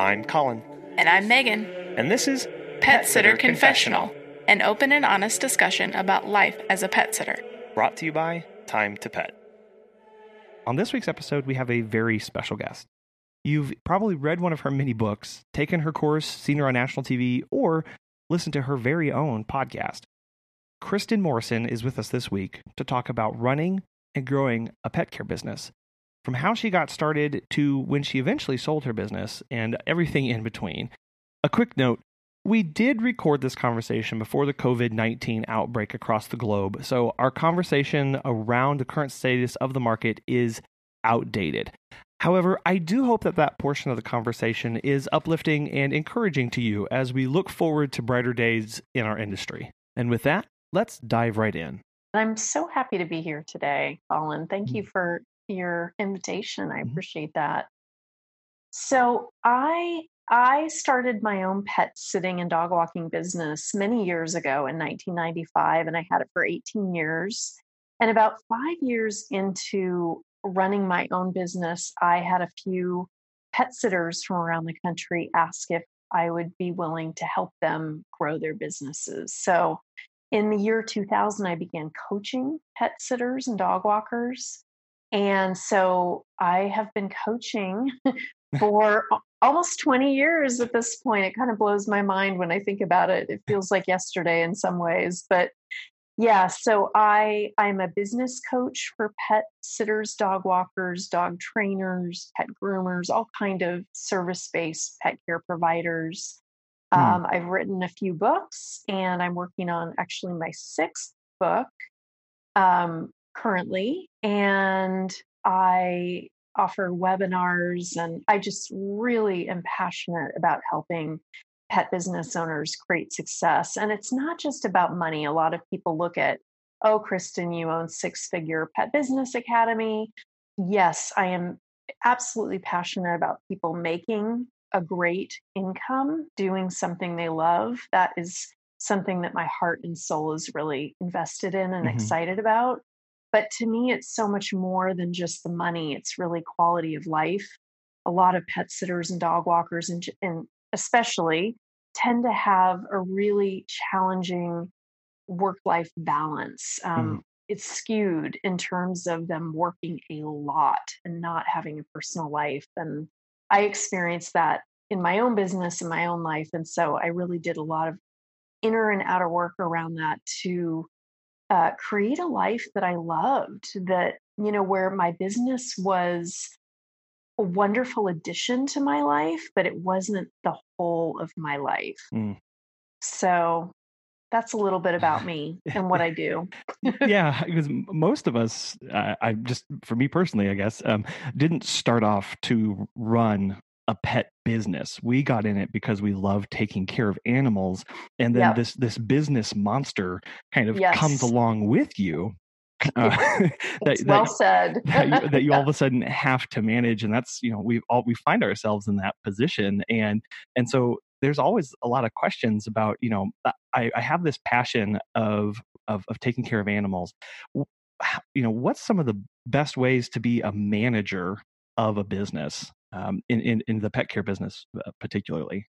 I'm Colin, And I'm Megan. and this is Pet Sitter Confessional, an open and honest discussion about life as a pet sitter. brought to you by Time to Pet. On this week's episode, we have a very special guest. You've probably read one of her mini books, taken her course, seen her on national TV, or listened to her very own podcast. Kristen Morrison is with us this week to talk about running and growing a pet care business. From how she got started to when she eventually sold her business and everything in between. A quick note we did record this conversation before the COVID 19 outbreak across the globe, so our conversation around the current status of the market is outdated. However, I do hope that that portion of the conversation is uplifting and encouraging to you as we look forward to brighter days in our industry. And with that, let's dive right in. I'm so happy to be here today, Colin. Thank you Mm. for your invitation. I Mhm. appreciate that. So I I started my own pet sitting and dog walking business many years ago in 1995, and I had it for 18 years. And about five years into running my own business, I had a few pet sitters from around the country ask if I would be willing to help them grow their businesses. So in the year 2000, I began coaching pet sitters and dog walkers. And so I have been coaching for almost 20 years at this point. It kind of blows my mind when I think about it. It feels like yesterday in some ways, but yeah, so I I'm a business coach for pet sitters, dog walkers, dog trainers, pet groomers, all kind of service-based pet care providers. Hmm. Um, I've written a few books, and I'm working on actually my sixth book um, currently. And I offer webinars, and I just really am passionate about helping pet business owners create success. And it's not just about money. A lot of people look at, oh, Kristen, you own Six Figure Pet Business Academy. Yes, I am absolutely passionate about people making a great income doing something they love. That is something that my heart and soul is really invested in and Mhm. excited about. But to me, it's so much more than just the money. It's really quality of life. A lot of pet sitters and dog walkers, and, and especially, tend to have a really challenging work life balance. Um, It's skewed in terms of them working a lot and not having a personal life. And I experienced that in my own business, in my own life. And so I really did a lot of inner and outer work around that to uh, create a life that I loved, that, you know, where my business was a wonderful addition to my life, but it wasn't the whole of my life. Mm. So that's a little bit about me and what I do. yeah, because most of us, uh, I just for me personally, I guess, um, didn't start off to run a pet business. We got in it because we love taking care of animals, and then Yep. this this business monster kind of comes along with you. Uh, that, It's that- well said. that, you, that you all of a sudden have to manage and that's you know we all we find ourselves in that position and and so there's always a lot of questions about you know i, I have this passion of, of of taking care of animals you know what's some of the best ways to be a manager of a business um, in, in in the pet care business uh, particularly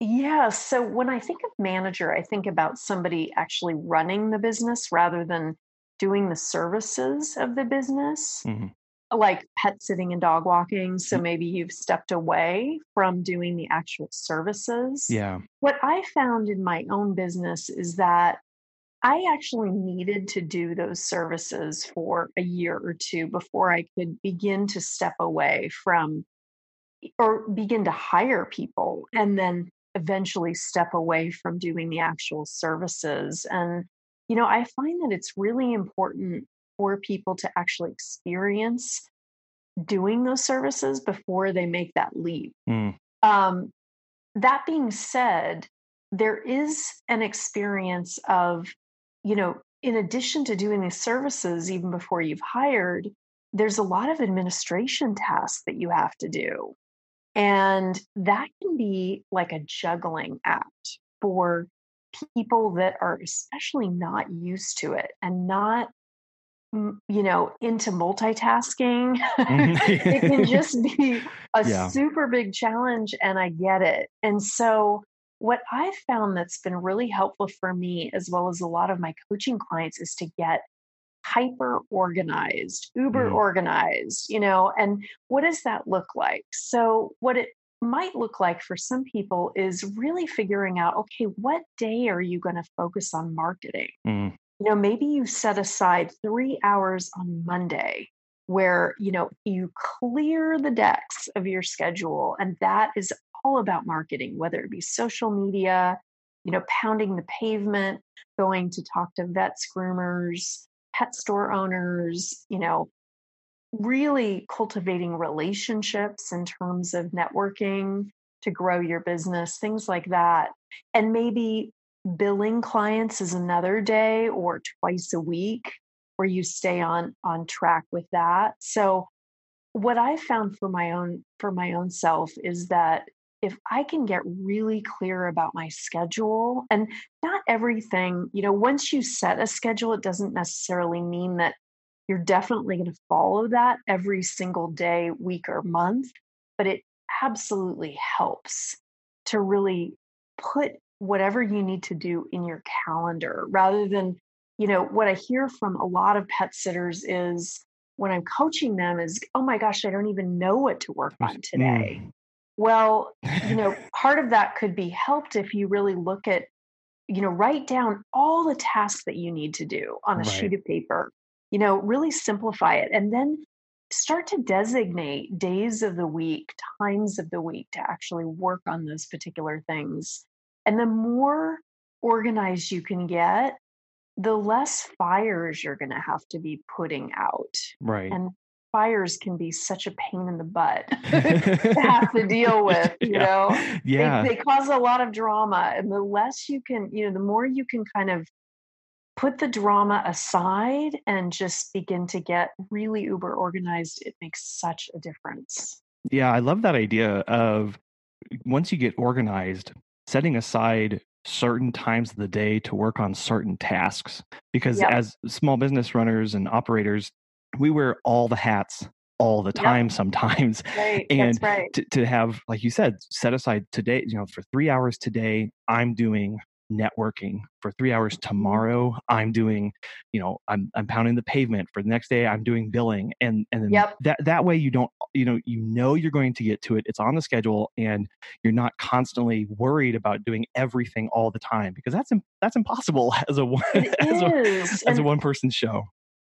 Yeah. So when I think of manager, I think about somebody actually running the business rather than doing the services of the business, Mhm. like pet sitting and dog walking. So Mm. maybe you've stepped away from doing the actual services. yeah What I found in my own business is that I actually needed to do those services for a year or two before I could begin to step away from or begin to hire people and then eventually step away from doing the actual services. And, you know, I find that it's really important for people to actually experience doing those services before they make that leap. Mm. Um, that being said, there is an experience of, you know, in addition to doing these services, even before you've hired, there's a lot of administration tasks that you have to do. And that can be like a juggling act for people that are especially not used to it and not you know, into multitasking. Mm-hmm. it can just be a yeah. super big challenge, and I get it. And so, what i've found that's been really helpful for me, as well as a lot of my coaching clients, is to get hyper organized, uber mm. organized, you know, and what does that look like? So, what it might look like for some people is really figuring out okay, what day are you going to focus on marketing? Mm you know maybe you set aside three hours on monday where you know you clear the decks of your schedule and that is all about marketing whether it be social media you know pounding the pavement going to talk to vets groomers pet store owners you know really cultivating relationships in terms of networking to grow your business things like that. And maybe billing clients is another day or twice a week where you stay on on track with that. So what i found for my own for my own self is that if i can get really clear about my schedule and not everything you know once you set a schedule it doesn't necessarily mean that you're definitely going to follow that every single day week or month but it absolutely helps to really put whatever you need to do in your calendar rather than you know what i hear from a lot of pet sitters is when i'm coaching them is oh my gosh i don't even know what to work on today mm. Well you know part of that could be helped if you really look at you know write down all the tasks that you need to do on a right. sheet of paper you know really simplify it and then start to designate days of the week times of the week to actually work on those particular things and the more organized you can get, the less fires you're going to have to be putting out. Right. And fires can be such a pain in the butt to have to deal with, you yeah. know? Yeah. They, they cause a lot of drama. And the less you can, you know, the more you can kind of put the drama aside and just begin to get really uber organized, it makes such a difference. Yeah, I love that idea of once you get organized, setting aside certain times of the day to work on certain tasks because yep. as small business runners and operators we wear all the hats all the time yep. sometimes right. and right. to, to have like you said set aside today you know for three hours today i'm doing networking for three hours mm-hmm. tomorrow i'm doing you know i'm, I'm pounding the pavement for the next day i'm doing billing and and then yep. that that way you don't you know you know you're going to get to it it's on the schedule and you're not constantly worried about doing everything all the time because that's that's impossible as a as a, as a one person show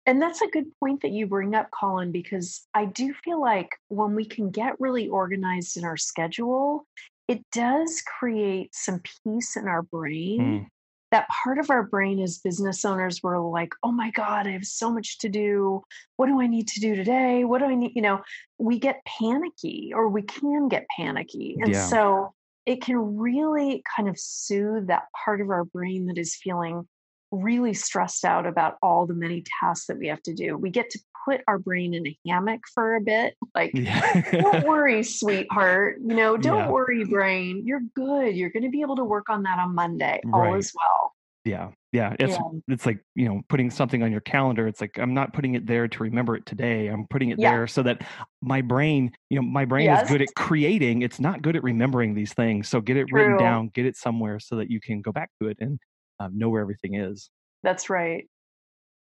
and that's a good point that you bring up, Colin, because I do feel like when we can get really organized in our schedule, it does create some peace in our brain. Mm. That part of our brain as business owners, we're like, oh my God, I have so much to do. What do I need to do today? What do I need? You know, we get panicky or we can get panicky. And yeah. so it can really kind of soothe that part of our brain that is feeling really stressed out about all the many tasks that we have to do. We get to put our brain in a hammock for a bit. Like, yeah. don't worry, sweetheart. You know, don't yeah. worry, brain. You're good. You're going to be able to work on that on Monday. All as well. Yeah. Yeah. It's yeah. it's like, you know, putting something on your calendar. It's like I'm not putting it there to remember it today. I'm putting it yeah. there so that my brain, you know, my brain yes. is good at creating. It's not good at remembering these things. So get it True. written down, get it somewhere so that you can go back to it and um, know where everything is. That's right.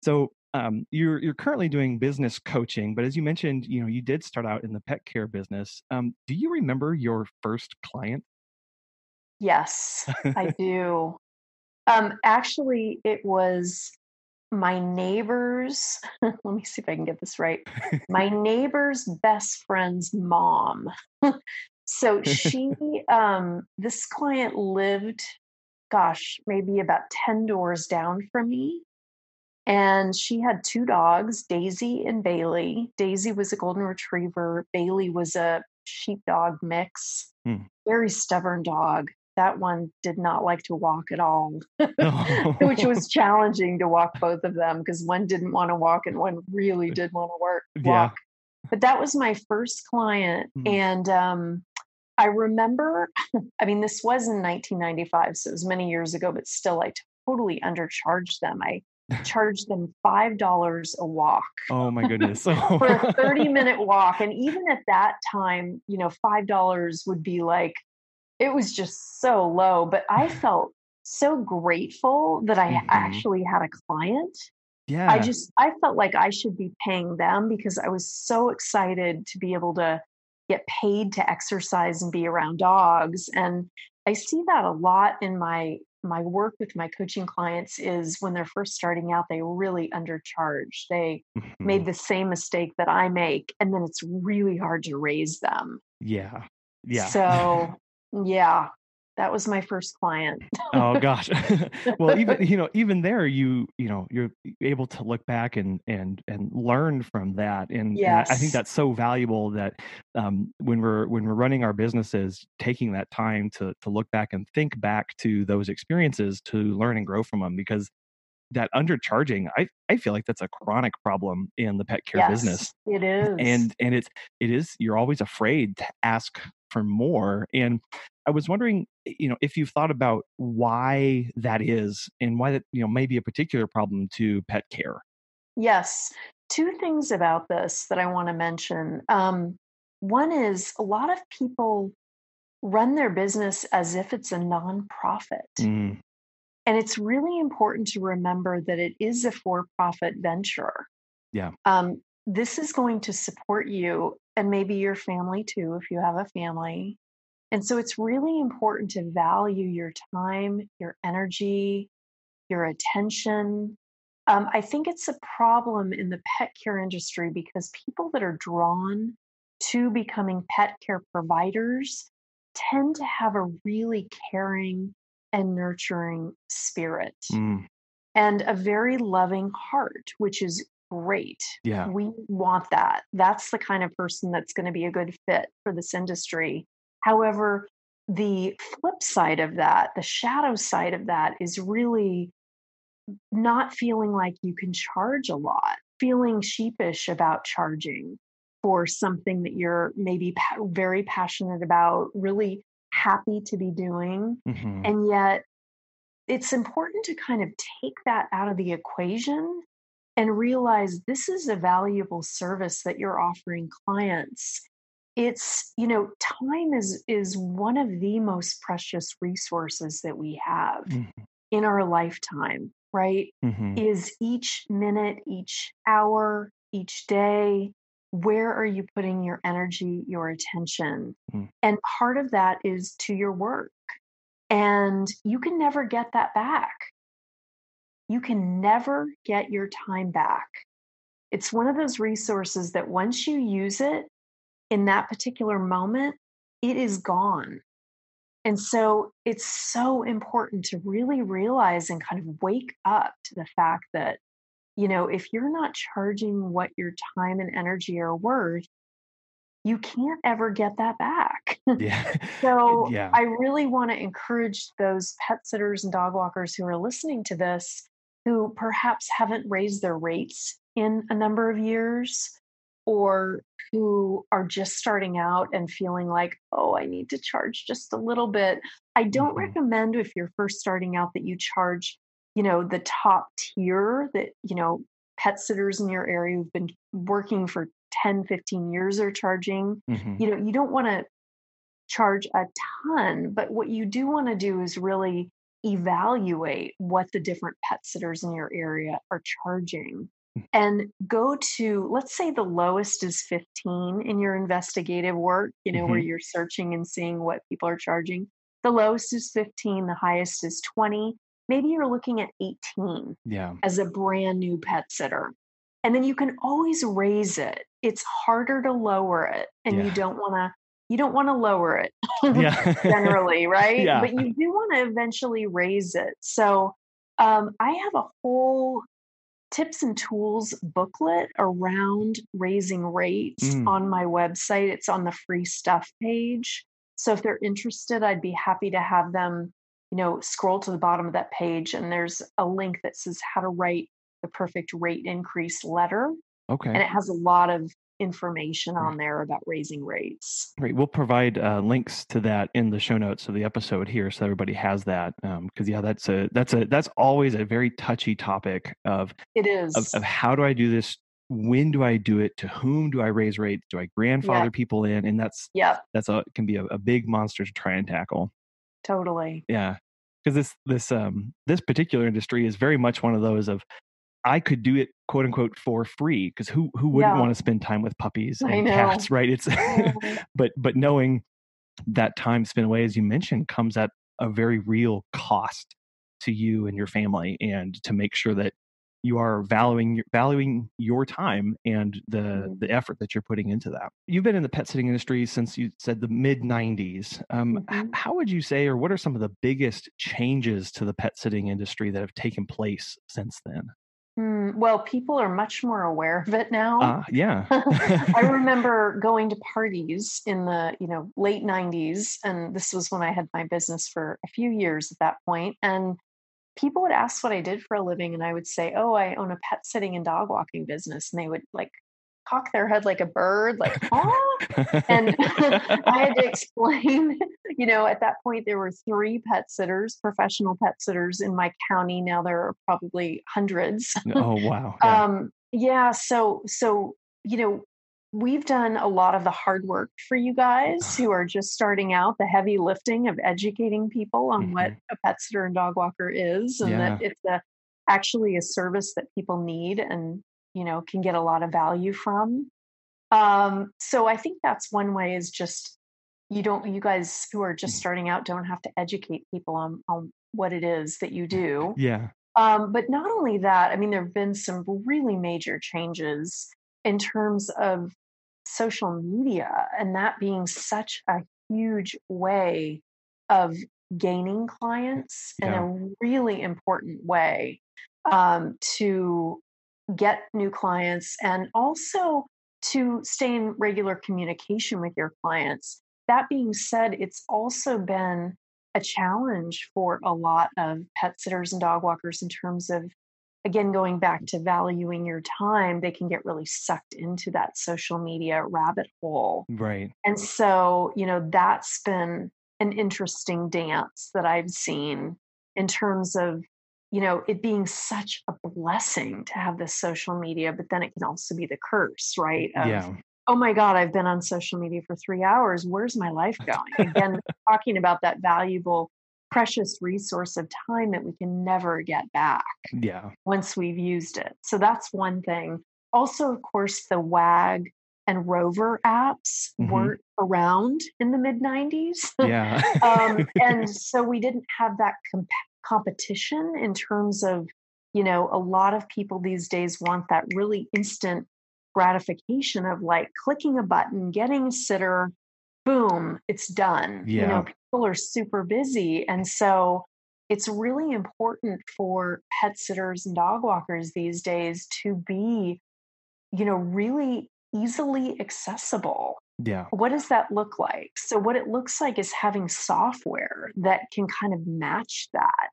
So um, you're you're currently doing business coaching, but as you mentioned, you know you did start out in the pet care business. Um, do you remember your first client? Yes, I do. Um, actually, it was my neighbor's. let me see if I can get this right. My neighbor's best friend's mom. so she, um, this client lived, gosh, maybe about ten doors down from me and she had two dogs, Daisy and Bailey. Daisy was a golden retriever, Bailey was a sheepdog mix. Hmm. Very stubborn dog. That one did not like to walk at all, which was challenging to walk both of them because one didn't want to walk and one really did want to work walk. Yeah. But that was my first client, hmm. and um, I remember. I mean, this was in 1995, so it was many years ago, but still, I totally undercharged them. I charged them $5 a walk. Oh my goodness. for a 30 minute walk. And even at that time, you know, $5 would be like, it was just so low. But I felt so grateful that I mm-hmm. actually had a client. Yeah. I just, I felt like I should be paying them because I was so excited to be able to get paid to exercise and be around dogs. And I see that a lot in my my work with my coaching clients is when they're first starting out, they really undercharge. They mm-hmm. made the same mistake that I make, and then it's really hard to raise them. Yeah. Yeah. So, yeah, that was my first client. Oh gosh. Well even you know even there you you know you're able to look back and and and learn from that and, yes. and i think that's so valuable that um, when we're when we're running our businesses taking that time to to look back and think back to those experiences to learn and grow from them because that undercharging i i feel like that's a chronic problem in the pet care yes, business. it is. and and it's it is you're always afraid to ask for more and I was wondering, eh, you know, if you've thought about why that is and why that, you know, may be a particular problem to pet care. Yes. Two things about this that I want to mention. Um, one is a lot of people run their business as if it's a nonprofit. Mm. And it's really important to remember that it is a for profit venture. Yeah. Um, this is going to support you and maybe your family too, if you have a family. And so it's really important to value your time, your energy, your attention. Um, I think it's a problem in the pet care industry because people that are drawn to becoming pet care providers tend to have a really caring and nurturing spirit mm. and a very loving heart, which is great. Yeah. We want that. That's the kind of person that's going to be a good fit for this industry. However, the flip side of that, the shadow side of that, is really not feeling like you can charge a lot, feeling sheepish about charging for something that you're maybe pa- very passionate about, really happy to be doing. Mm-hmm. And yet, it's important to kind of take that out of the equation and realize this is a valuable service that you're offering clients it's you know time is is one of the most precious resources that we have mm-hmm. in our lifetime right mm-hmm. is each minute each hour each day where are you putting your energy your attention mm-hmm. and part of that is to your work and you can never get that back you can never get your time back it's one of those resources that once you use it in that particular moment, it is gone. And so it's so important to really realize and kind of wake up to the fact that, you know, if you're not charging what your time and energy are worth, you can't ever get that back. Yeah. so yeah. I really want to encourage those pet sitters and dog walkers who are listening to this who perhaps haven't raised their rates in a number of years or who are just starting out and feeling like, oh, I need to charge just a little bit. I don't mm-hmm. recommend if you're first starting out that you charge, you know, the top tier that, you know, pet sitters in your area who've been working for 10, 15 years are charging. Mm-hmm. You know, you don't want to charge a ton, but what you do want to do is really evaluate what the different pet sitters in your area are charging and go to let's say the lowest is 15 in your investigative work you know mm-hmm. where you're searching and seeing what people are charging. The lowest is 15 the highest is 20 maybe you're looking at 18 yeah. as a brand new pet sitter. And then you can always raise it. It's harder to lower it and yeah. you don't want to you don't want to lower it yeah. generally right yeah. but you do want to eventually raise it so um, i have a whole tips and tools booklet around raising rates mm. on my website. It's on the free stuff page. So if they're interested, I'd be happy to have them, you know, scroll to the bottom of that page and there's a link that says how to write the perfect rate increase letter. Okay. And it has a lot of information on there about raising rates. Right. We'll provide uh, links to that in the show notes of the episode here, so everybody has that. Because um, yeah, that's a that's a that's always a very touchy topic of it is of, of, how do I do this? When do I do it? To whom do I raise rates? Do I grandfather yeah. people in? And that's yeah, that's a can be a, a big monster to try and tackle. Totally. Yeah. Because this this um this particular industry is very much one of those of I could do it quote unquote for free because who who wouldn't yeah. want to spend time with puppies and cats, right? It's but but knowing that time spent away, as you mentioned, comes at a very real cost to you and your family, and to make sure that you are valuing valuing your time and the mm-hmm. the effort that you're putting into that. You've been in the pet sitting industry since you said the mid 90s. Um, mm-hmm. How would you say, or what are some of the biggest changes to the pet sitting industry that have taken place since then? Mm, well, people are much more aware of it now. Uh, yeah. I remember going to parties in the, you know, late 90s and this was when I had my business for a few years at that point and people would ask what I did for a living and I would say, "Oh, I own a pet sitting and dog walking business." And they would like cock their head like a bird, like, huh? and I had to explain, you know, at that point there were three pet sitters, professional pet sitters in my county. Now there are probably hundreds. oh wow. Yeah. um yeah, so so you know, we've done a lot of the hard work for you guys who are just starting out, the heavy lifting of educating people on mm-hmm. what a pet sitter and dog walker is and yeah. that it's a actually a service that people need and you know can get a lot of value from. Um, so i think that's one way is just you don't you guys who are just starting out don't have to educate people on on what it is that you do. Yeah. Um, but not only that i mean there have been some really major changes in terms of social media and that being such a huge way of gaining clients yeah. in a really important way um, to get new clients and also to stay in regular communication with your clients. That being said, it's also been a challenge for a lot of pet sitters and dog walkers in terms of, again, going back to valuing your time, they can get really sucked into that social media rabbit hole. Right. And so, you know, that's been an interesting dance that I've seen in terms of you know, it being such a blessing to have this social media, but then it can also be the curse, right? Of, yeah. Oh my God, I've been on social media for three hours. Where's my life going? Again, talking about that valuable, precious resource of time that we can never get back. Yeah. Once we've used it. So that's one thing. Also, of course, the WAG and Rover apps mm-hmm. weren't around in the mid 90s. Yeah. um, and so we didn't have that comp- competition in terms of you know a lot of people these days want that really instant gratification of like clicking a button getting a sitter boom it's done yeah. you know people are super busy and so it's really important for pet sitters and dog walkers these days to be you know really easily accessible yeah. What does that look like? So, what it looks like is having software that can kind of match that,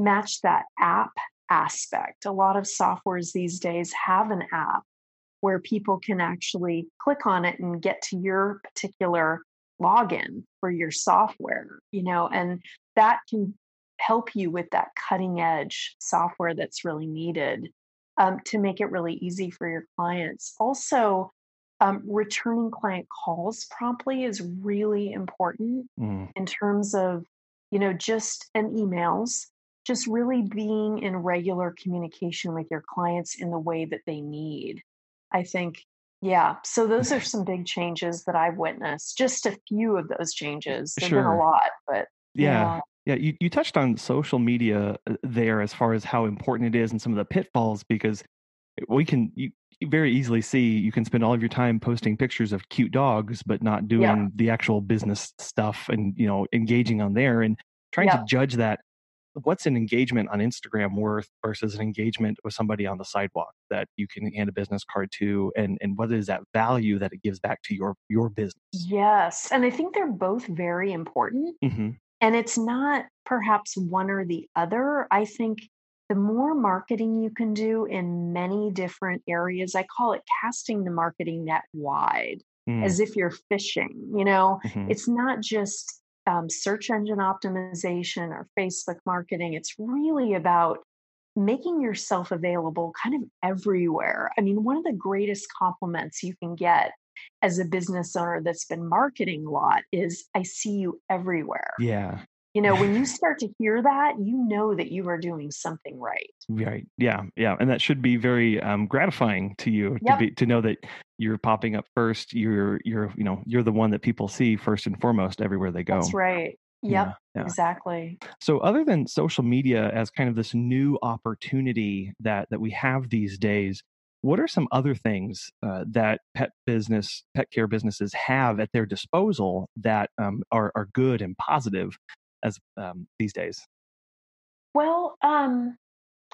match that app aspect. A lot of softwares these days have an app where people can actually click on it and get to your particular login for your software, you know, and that can help you with that cutting edge software that's really needed um, to make it really easy for your clients. Also, um, returning client calls promptly is really important mm. in terms of you know just and emails just really being in regular communication with your clients in the way that they need i think yeah so those are some big changes that i've witnessed just a few of those changes there's sure. been a lot but yeah yeah, yeah you, you touched on social media uh, there as far as how important it is and some of the pitfalls because we can you, very easily see you can spend all of your time posting pictures of cute dogs but not doing yeah. the actual business stuff and you know engaging on there and trying yeah. to judge that what's an engagement on instagram worth versus an engagement with somebody on the sidewalk that you can hand a business card to and and what is that value that it gives back to your your business yes and i think they're both very important mm-hmm. and it's not perhaps one or the other i think the more marketing you can do in many different areas, I call it casting the marketing net wide, Mm, as if you're fishing. You know, mhm. it's not just um, search engine optimization or Facebook marketing, it's really about making yourself available kind of everywhere. I mean, one of the greatest compliments you can get as a business owner that's been marketing a lot is I see you everywhere. Yeah. You know, when you start to hear that, you know that you are doing something right. Right. Yeah. Yeah. And that should be very um, gratifying to you to be to know that you're popping up first. You're you're you know you're the one that people see first and foremost everywhere they go. That's right. Yep, Yeah. Yeah. exactly. So other than social media as kind of this new opportunity that that we have these days, what are some other things uh, that pet business pet care businesses have at their disposal that um, are are good and positive as um, these days? Well, um,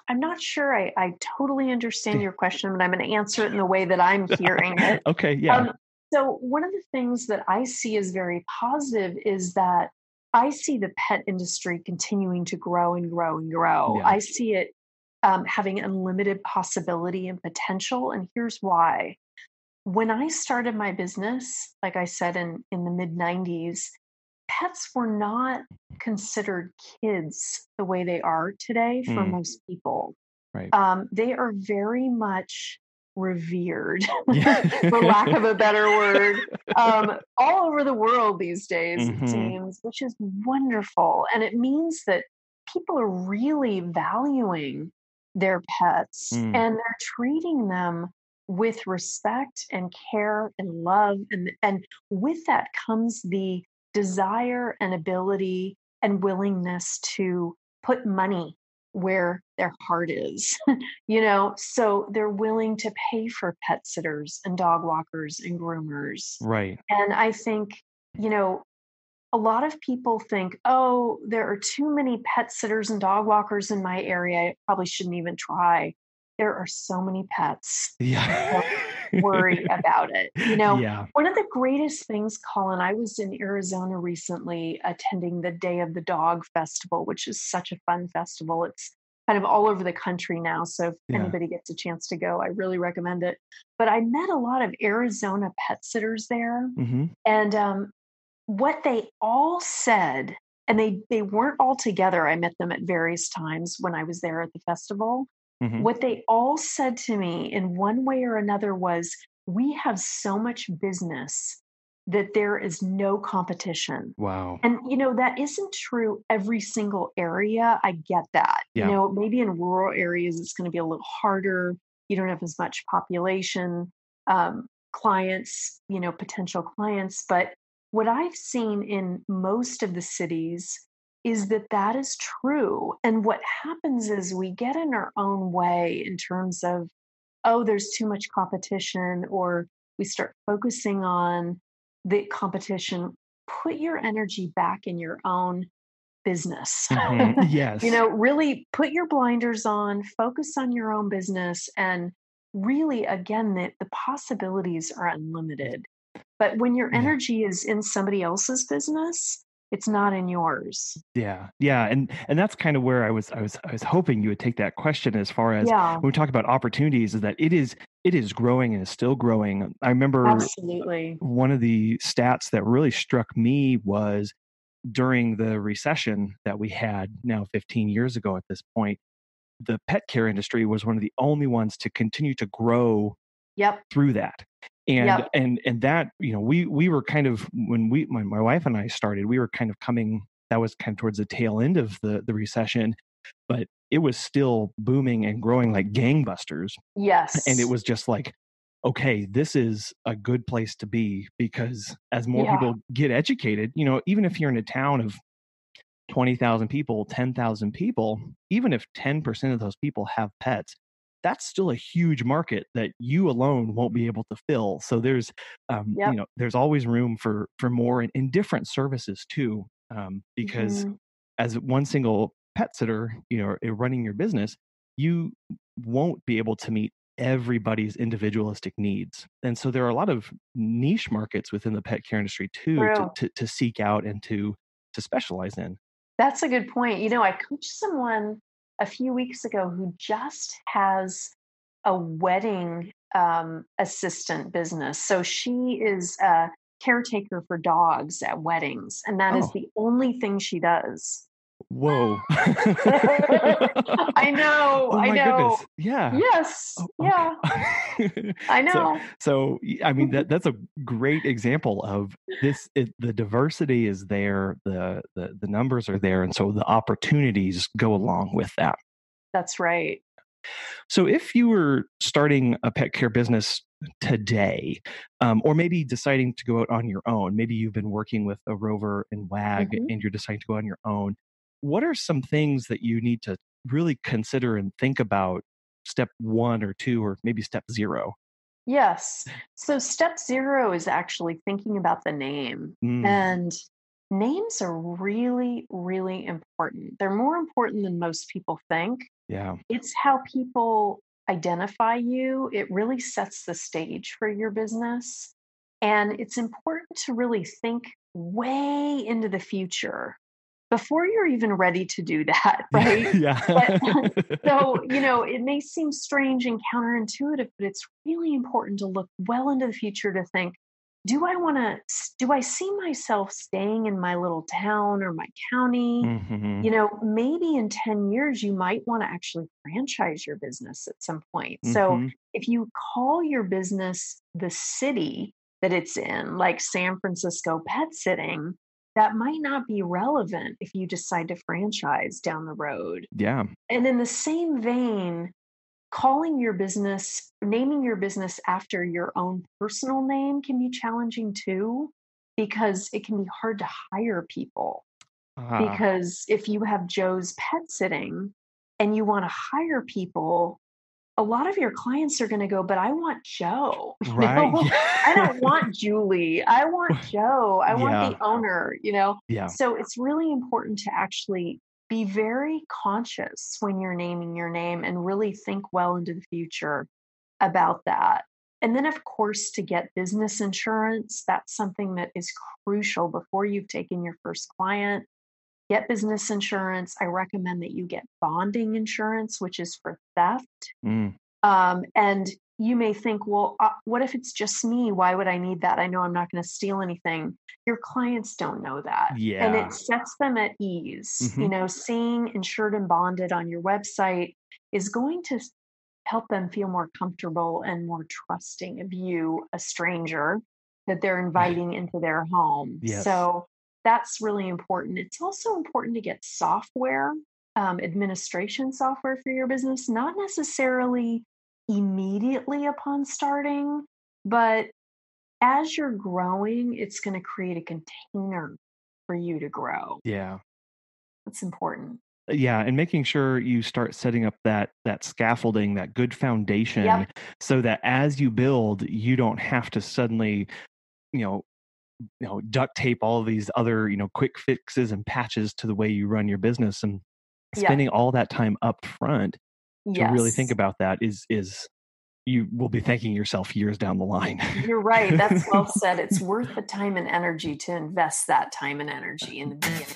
I'm not sure I, I totally understand your question, but I'm going to answer it in the way that I'm hearing it. okay. Yeah. Um, so, one of the things that I see as very positive is that I see the pet industry continuing to grow and grow and grow. Yeah. I see it um, having unlimited possibility and potential. And here's why. When I started my business, like I said in, in the mid 90s, pets were not considered kids the way they are today for Mm. most people. right. Um, they are very much revered, Yeah. for lack of a better word, um, all over the world these days, Mhm. it seems, which is wonderful. And it means that people are really valuing their pets Mm. and they're treating them with respect and care and love. And, and with that comes the desire and ability and willingness to put money where their heart is you know so they're willing to pay for pet sitters and dog walkers and groomers right. and i think you know a lot of people think oh there are too many pet sitters and dog walkers in my area i probably shouldn't even try there are so many pets Yeah. worry about it you know Yeah. one of the greatest things, Colin, I was in Arizona recently attending the Day of the Dog Festival, which is such a fun festival. It's kind of all over the country now. So if Yeah. anybody gets a chance to go, I really recommend it. But I met a lot of Arizona pet sitters there. hmm And um, what they all said, and they, they weren't all together, I met them at various times when I was there at the festival. Hmm What they all said to me in one way or another was, We have so much business that there is no competition. Wow. And, you know, that isn't true every single area. I get that. Yeah. You know, maybe in rural areas, it's going to be a little harder. You don't have as much population, um, clients, you know, potential clients. But what I've seen in most of the cities is that that is true. And what happens is we get in our own way in terms of, oh, there's too much competition, or we start focusing on the competition. Put your energy back in your own business. Mhm. Yes. you know, really put your blinders on, focus on your own business, and really, again, that the possibilities are unlimited. But when your energy is in somebody else's business, it's not in yours. Yeah, yeah, and and that's kind of where I was I was I was hoping you would take that question as far as Yeah, when we talk about opportunities is that it is it is growing and is still growing. I remember absolutely. one of the stats that really struck me was during the recession that we had now 15 years ago at this point, the pet care industry was one of the only ones to continue to grow Yep. through that and Yep. and and that you know we we were kind of when we my, my wife and i started we were kind of coming that was kind of towards the tail end of the the recession but it was still booming and growing like gangbusters Yes. and it was just like okay this is a good place to be because as more Yeah. people get educated you know even if you're in a town of 20,000 people 10,000 people even if 10% of those people have pets that's still a huge market that you alone won't be able to fill so there's um, Yep. you know there's always room for for more in, in different services too um, because Mhm. as one single pet sitter, you know, uh, running your business, you won't be able to meet everybody's individualistic needs. And so there are a lot of niche markets within the pet care industry too to, to, to seek out and to to specialize in. That's a good point. You know, I coached someone a few weeks ago who just has a wedding um, assistant business. So she is a caretaker for dogs at weddings, and that oh. is the only thing she does. Whoa. I know. Oh I know. Goodness. Yeah. Yes. Oh, yeah. I know. So, so, I mean that that's a great example of this it, the diversity is there, the, the the numbers are there and so the opportunities go along with that. That's right. So if you were starting a pet care business today, um, or maybe deciding to go out on your own, maybe you've been working with a rover and wag mm-hmm. and you're deciding to go on your own, what are some things that you need to really consider and think about step one or two or maybe step zero? Yes. So step zero is actually thinking about the name mm. and names are really really important. They're more important than most people think. Yeah. It's how people identify you. It really sets the stage for your business and it's important to really think way into the future before you're even ready to do that, right? yeah. But, so, you know, it may seem strange and counterintuitive, but it's really important to look well into the future to think, do I want to, do I see myself staying in my little town or my county? Mm-hmm. You know, maybe in 10 years, you might want to actually franchise your business at some point. Mm-hmm. So if you call your business the city that it's in, like San Francisco pet sitting, that might not be relevant if you decide to franchise down the road. Yeah. And in the same vein, calling your business, naming your business after your own personal name can be challenging too, because it can be hard to hire people. Uh-huh. Because if you have Joe's pet sitting and you want to hire people, a lot of your clients are going to go, but I want Joe. Right. I don't want Julie. I want Joe. I want yeah. the owner, you know? Yeah. So it's really important to actually be very conscious when you're naming your name and really think well into the future about that. And then, of course, to get business insurance, that's something that is crucial before you've taken your first client get business insurance. I recommend that you get bonding insurance, which is for theft. Mm. Um, and you may think, well, uh, what if it's just me? Why would I need that? I know I'm not going to steal anything. Your clients don't know that. Yeah. And it sets them at ease. Mm-hmm. You know, seeing insured and bonded on your website is going to help them feel more comfortable and more trusting of you, a stranger that they're inviting into their home. Yes. So that's really important. It's also important to get software, um, administration software for your business, not necessarily immediately upon starting, but as you're growing, it's going to create a container for you to grow. Yeah. That's important. Uh, yeah, and making sure you start setting up that that scaffolding, that good foundation yep. so that as you build, you don't have to suddenly you know you know duct tape all these other you know quick fixes and patches to the way you run your business and spending yeah. all that time up front to yes. really think about that is is you will be thanking yourself years down the line. You're right. That's well said. It's worth the time and energy to invest that time and energy in the beginning.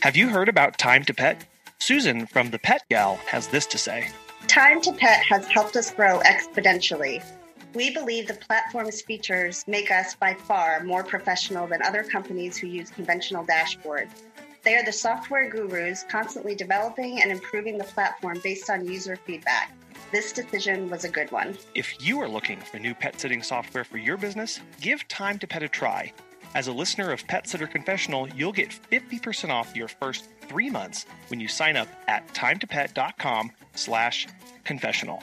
Have you heard about Time to Pet? Susan from the Pet Gal has this to say. Time to Pet has helped us grow exponentially. We believe the platform's features make us by far more professional than other companies who use conventional dashboards. They are the software gurus constantly developing and improving the platform based on user feedback. This decision was a good one. If you are looking for new pet sitting software for your business, give Time to Pet a try. As a listener of Pet Sitter Confessional, you'll get 50% off your first three months when you sign up at timetopet.com slash confessional.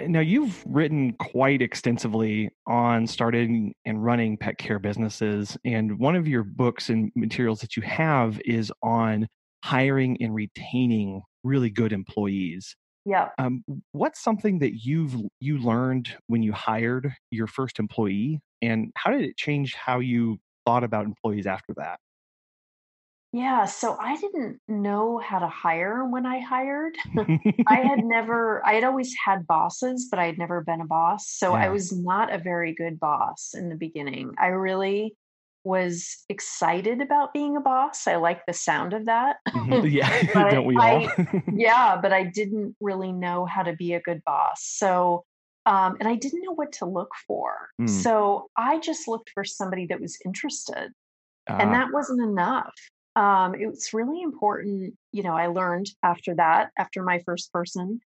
Now, you've written quite extensively on starting and running pet care businesses. And one of your books and materials that you have is on hiring and retaining really good employees. Yeah. Um, what's something that you've you learned when you hired your first employee, and how did it change how you thought about employees after that? Yeah, so I didn't know how to hire when I hired. I had never, I had always had bosses, but I had never been a boss. So I was not a very good boss in the beginning. I really was excited about being a boss. I like the sound of that. Mhm. Yeah, But don't we all? yeah, but I didn't really know how to be a good boss. So, um, and I didn't know what to look for. Mm. So I just looked for somebody that was interested, and Ah, that wasn't enough. Um, it's really important, you know, I learned after that, after my first person,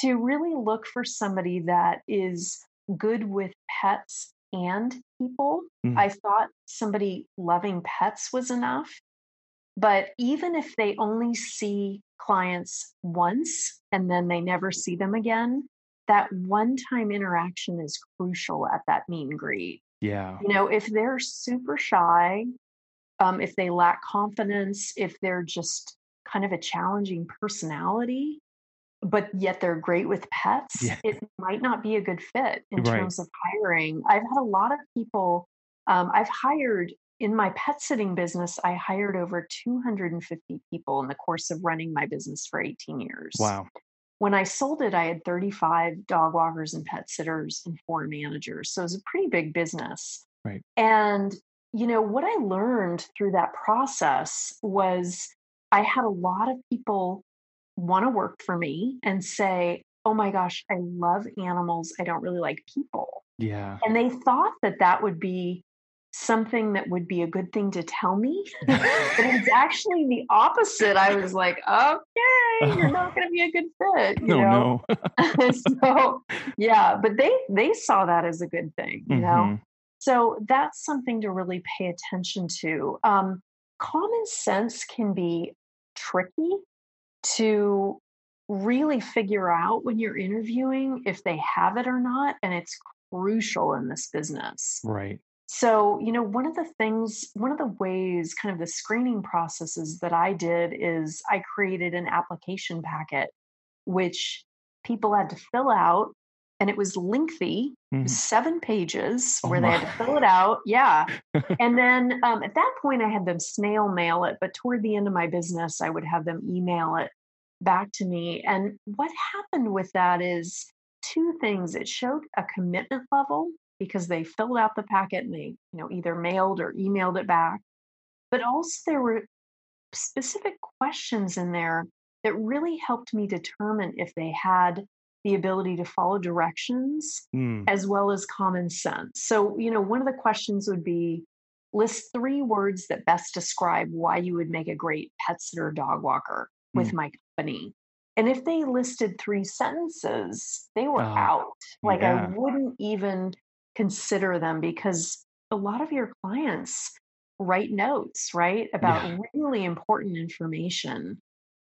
to really look for somebody that is good with pets and people. Mm. I thought somebody loving pets was enough. But even if they only see clients once and then they never see them again, that one time interaction is crucial at that meet and greet. yeah. You know, if they're super shy, um, if they lack confidence, if they're just kind of a challenging personality, but yet they're great with pets, Yeah. it might not be a good fit in Right. terms of hiring. I've had a lot of people, um, I've hired in my pet sitting business, I hired over 250 people in the course of running my business for 18 years. Wow. When I sold it, I had 35 dog walkers and pet sitters and four managers. So it was a pretty big business. Right. And, you know, what I learned through that process was I had a lot of people want to work for me and say, oh my gosh, I love animals. I don't really like people. Yeah. And they thought that that would be something that would be a good thing to tell me. but it's actually the opposite. I was like, okay, you're not going to be a good fit. You No, know? no. so yeah, but they they saw that as a good thing, you know. Mm-hmm. So that's something to really pay attention to. Um, common sense can be tricky to really figure out when you're interviewing if they have it or not, and it's crucial in this business. Right. So, you know, one of the things, one of the ways, kind of the screening processes that I did is I created an application packet, which people had to fill out. And it was lengthy, it Mhm. was seven pages Oh where they had to fill it out. Yeah. and then um, at that point, I had them snail mail it. But toward the end of my business, I would have them email it back to me. And what happened with that is two things it showed a commitment level because they filled out the packet and they you know either mailed or emailed it back but also there were specific questions in there that really helped me determine if they had the ability to follow directions Mm. as well as common sense so you know one of the questions would be list three words that best describe why you would make a great pet sitter dog walker with my company and if they listed three sentences they were Oh, out like yeah. i wouldn't even consider them because a lot of your clients write notes, right, about Yeah. really important information.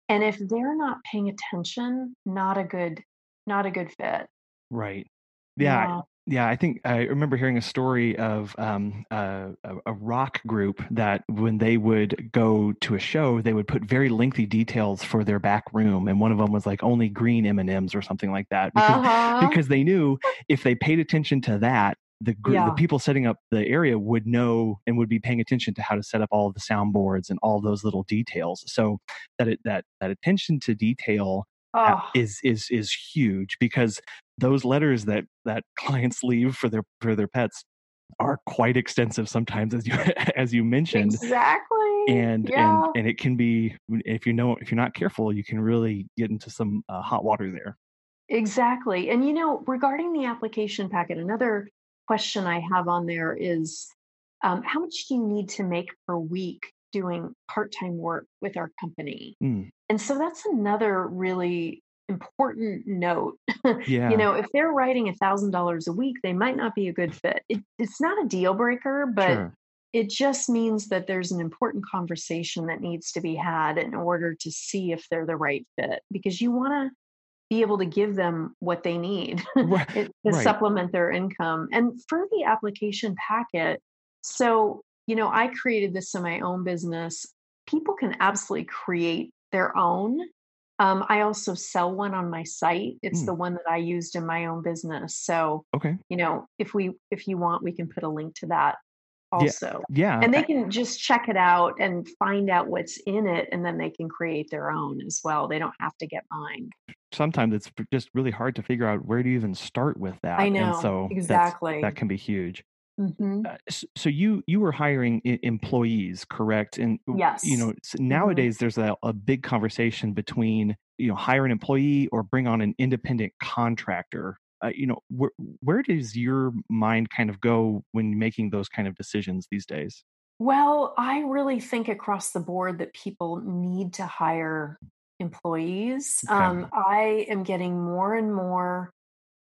And if they're not paying attention, not a good not a good fit. Right. Yeah. Yeah, I think I remember hearing a story of um, uh, a, a rock group that when they would go to a show, they would put very lengthy details for their back room, and one of them was like only green M and M's or something like that, because Uh-huh. because they knew if they paid attention to that, the gr- Yeah. the people setting up the area would know and would be paying attention to how to set up all of the soundboards and all those little details. So that it, that that attention to detail Oh, is is is huge because those letters that that clients leave for their for their pets are quite extensive sometimes as you as you mentioned exactly. and yeah. and and it can be if you know if you're not careful you can really get into some uh, hot water there Exactly. And you know, regarding the application packet, another question I have on there is um, how much do you need to make per week doing part time work with our company? Mm, And so that's another really important note. yeah You know, if they're writing a thousand dollars a week, they might not be a good fit. It, it's not a deal breaker, but sure it just means that there's an important conversation that needs to be had in order to see if they're the right fit because you want to be able to give them what they need Right, to right. supplement their income. And for the application packet, so, you know, I created this in my own business. People can absolutely create their own. Um, I also sell one on my site. It's Hmm. the one that I used in my own business. So, okay you know, if we if you want, we can put a link to that also yeah and they can just check it out and find out what's in it and then they can create their own as well they don't have to get mine sometimes it's just really hard to figure out where you even start with that i and know so exactly that can be huge Mhm. Uh, so you you were hiring I- employees, correct? And Yes. you know s- nowadays there's a, a big conversation between you know hire an employee or bring on an independent contractor. Uh, you know where where does your mind kind of go when making those kind of decisions these days? Well, I really think across the board that people need to hire employees. Okay. Um, I am getting more and more.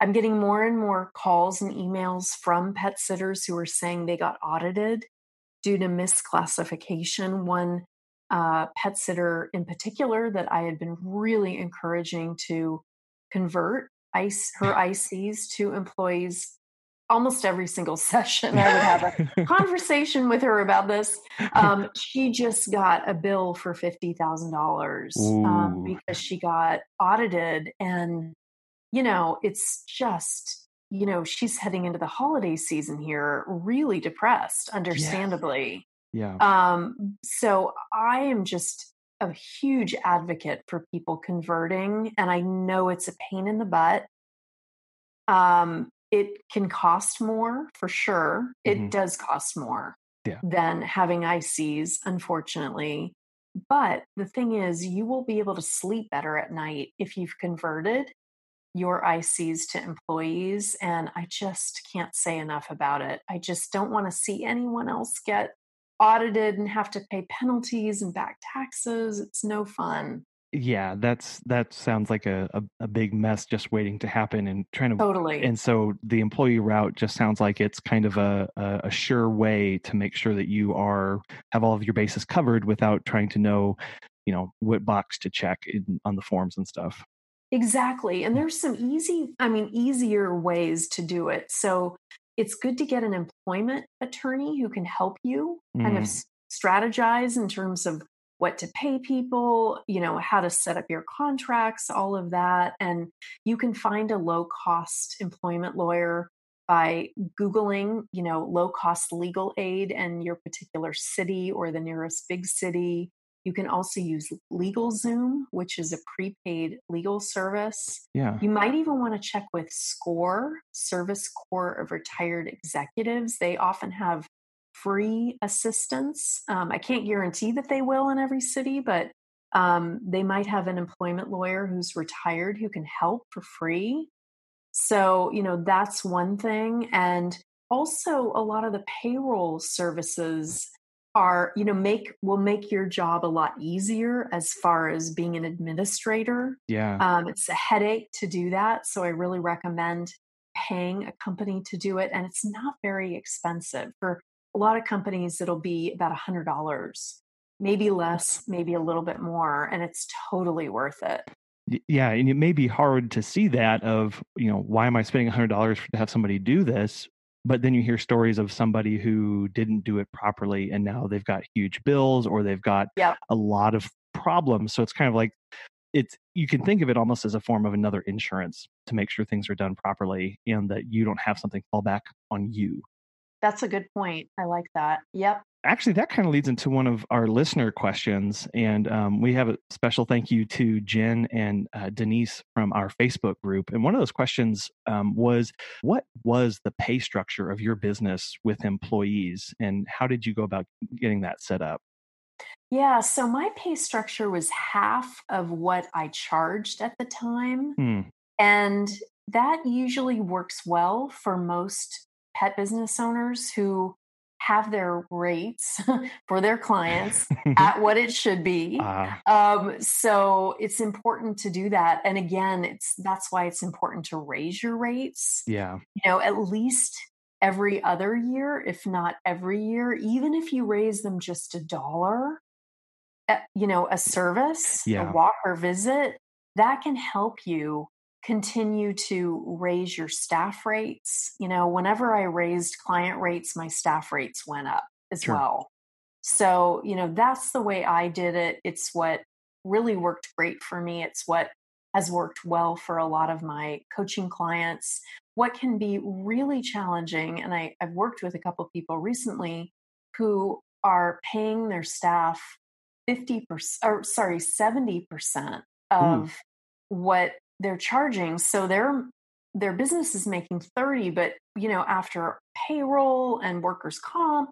I'm getting more and more calls and emails from pet sitters who are saying they got audited due to misclassification. One uh, pet sitter in particular that I had been really encouraging to convert ICE, her ICs to employees almost every single session. I would have a conversation with her about this. Um, she just got a bill for fifty thousand dollars um, because she got audited, and you know, it's just you know she's heading into the holiday season here, really depressed, understandably. yeah. Um, so I am just a huge advocate for people converting, and I know it's a pain in the butt. Um, it can cost more for sure. It Mhm. does cost more Yeah. than having ICs, unfortunately. But the thing is, you will be able to sleep better at night if you've converted your ICs to employees. And I just can't say enough about it. I just don't want to see anyone else get audited and have to pay penalties and back taxes. It's no fun. yeah, that's that sounds like a, a, a big mess just waiting to happen and trying to Totally. and so the employee route just sounds like it's kind of a, a, a sure way to make sure that you are have all of your bases covered without trying to know you know what box to check in, on the forms and stuff Exactly. And there's some easy, I mean, easier ways to do it. So it's good to get an employment attorney who can help you kind of Mm. strategize in terms of what to pay people, you know, how to set up your contracts, all of that. And you can find a low cost employment lawyer by Googling, you know, low cost legal aid in your particular city or the nearest big city. You can also use LegalZoom, which is a prepaid legal service. yeah You might even want to check with SCORE, Service Corps of Retired Executives. They often have free assistance. Um, I can't guarantee that they will in every city, but um, they might have an employment lawyer who's retired who can help for free. So, you know, that's one thing. And also, a lot of the payroll services are, you know, make will make your job a lot easier as far as being an administrator. yeah Um, it's a headache to do that. So I really recommend paying a company to do it. And it's not very expensive. For a lot of companies, it'll be about a $100, maybe less, maybe a little bit more. And it's totally worth it. Yeah and it may be hard to see that of you know why am i spending $100 to have somebody do this but then you hear stories of somebody who didn't do it properly and now they've got huge bills or they've got Yep. a lot of problems so it's kind of like it's you can think of it almost as a form of another insurance to make sure things are done properly and that you don't have something fall back on you That's a good point. I like that. Yep. actually that kind of leads into one of our listener questions and um, we have a special thank you to jen and uh, denise from our facebook group and one of those questions um, was what was the pay structure of your business with employees and how did you go about getting that set up Yeah. So my pay structure was half of what I charged at the time. hmm. And that usually works well for most pet business owners who have their rates for their clients at what it should be. Ah, Um, so it's important to do that. And again, it's that's why it's important to raise your rates, yeah you know, at least every other year, if not every year, even if you raise them just a dollar, uh, you know, a service, Yeah. a walk or visit, that can help you continue to raise your staff rates. You know, whenever I raised client rates, my staff rates went up as Sure. well. So, you know, that's the way I did it. It's what really worked great for me. It's what has worked well for a lot of my coaching clients. What can be really challenging, and I, I've worked with a couple of people recently who are paying their staff 50% or sorry, 70% mm. of what they're charging. So they're their business is making 30 but you know after payroll and workers comp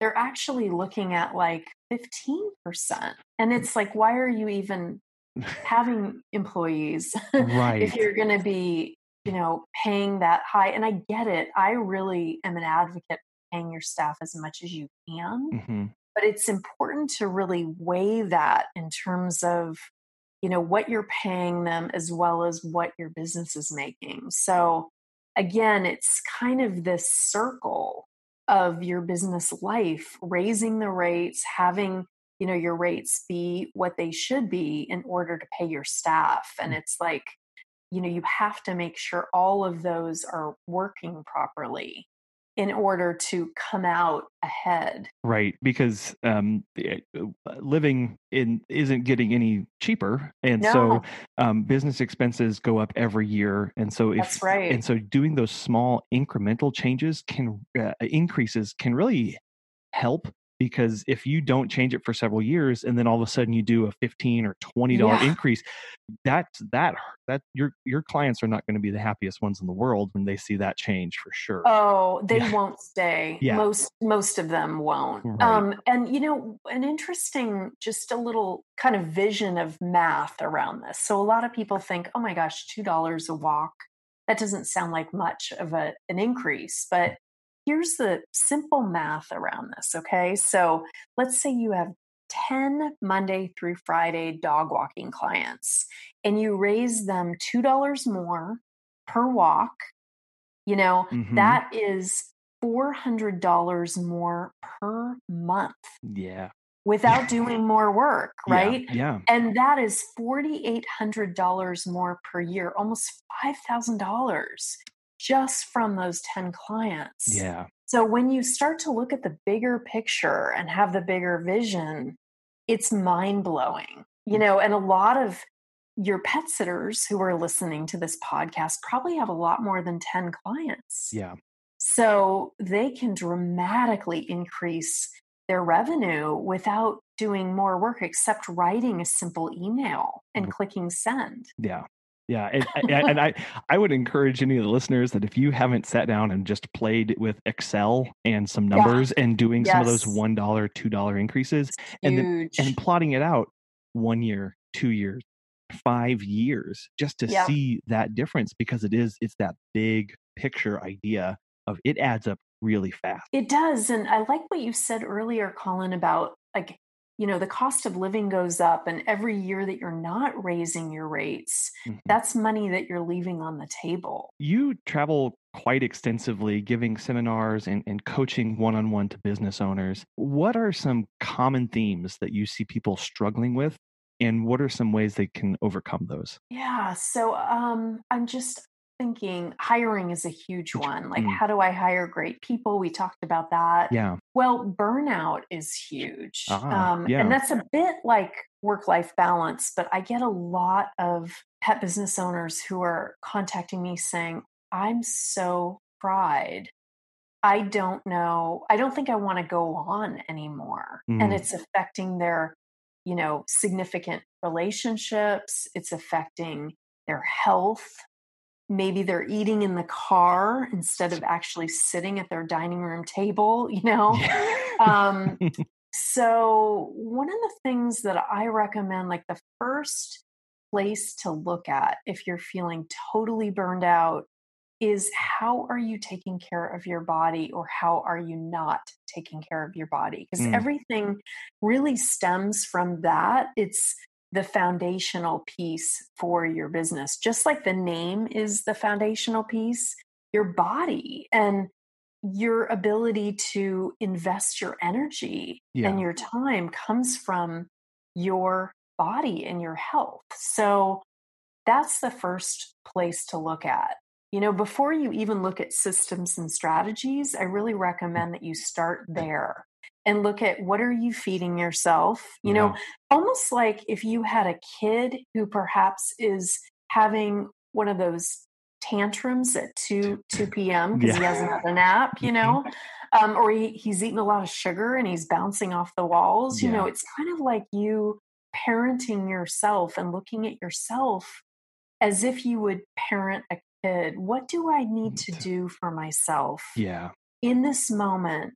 they're actually looking at like 15% and it's like why are you even having employees right. if you're going to be you know paying that high? And i get it. I really am an advocate for paying your staff as much as you can hmm but it's important to really weigh that in terms of you know what you're paying them as well as what your business is making. So again it's kind of this circle of your business life raising the rates having you know your rates be what they should be in order to pay your staff. And mm. it's like you know you have to make sure all of those are working properly in order to come out ahead right because um uh, living in isn't getting any cheaper and so um business expenses go up every year and so if That's right. and so doing those small incremental changes can uh, increases can really help because if you don't change it for several years and then all of a sudden you do a 15 or 20 dollar Yeah. increase that that that your your clients are not going to be the happiest ones in the world when they see that change for sure Oh, they Yeah. won't stay. Yeah. Most most of them won't. Right. Um, and you know, an interesting, just a little kind of vision of math around this. So a lot of people think, oh my gosh, two dollars a walk. That doesn't sound like much of a an increase, but here's the simple math around this. Okay, so let's say you have 10 Monday through Friday dog walking clients and you raise them $2 more per walk, you know, Mhm. that is $400 more per month yeah without doing more work, Yeah, right? yeah And that is $4,800 more per year, almost $5,000 just from those 10 clients. yeah So when you start to look at the bigger picture and have the bigger vision, it's mind blowing. You know, and a lot of your pet sitters who are listening to this podcast probably have a lot more than 10 clients. yeah So they can dramatically increase their revenue without doing more work except writing a simple email and Mm. clicking send. Yeah. Yeah. And, and, I, I would encourage any of the listeners that if you haven't sat down and just played with Excel and some Yeah. numbers and doing some of those $1, $2 increases And then- and plotting it out one year, two years, five years, just to Yeah. see that difference because it is, it's that big picture idea of it adds up really fast. It does. And I like what you said earlier, Colin, about like, you know, the cost of living goes up, and every year that you're not raising your rates, Mhm. that's money that you're leaving on the table. You travel quite extensively giving seminars and, and coaching one on one to business owners. What are some common themes that you see people struggling with? And what are some ways they can overcome those? Yeah. So um, I'm just thinking hiring is a huge one. Like, Mm. how do I hire great people? We talked about that. Yeah. Well, burnout is huge. Ah, um, yeah. And that's a bit like work life balance, but I get a lot of pet business owners who are contacting me saying, I'm so fried. I don't know. I don't think I want to go on anymore. Mm. And it's affecting their, you know, significant relationships. It's affecting their health. Maybe they're eating in the car instead of actually sitting at their dining room table, you know? um, so, one of the things that I recommend, like the first place to look at if you're feeling totally burned out, is how are you taking care of your body or how are you not taking care of your body? Because Mm. everything really stems from that. It's the foundational piece for your business. Just like the name is the foundational piece, your body and your ability to invest your energy Yeah. and your time comes from your body and your health. So that's the first place to look at. You know, before you even look at systems and strategies, I really mm. recommend that you start there and look at what are you feeding yourself? You know, almost like if you had a kid who perhaps is having one of those tantrums at 2 2 p.m because he hasn't had a nap you know um, or he, he's eating a lot of sugar and he's bouncing off the walls you know it's kind of like you parenting yourself and looking at yourself as if you would parent a kid, what do I need to do for myself Yeah. in this moment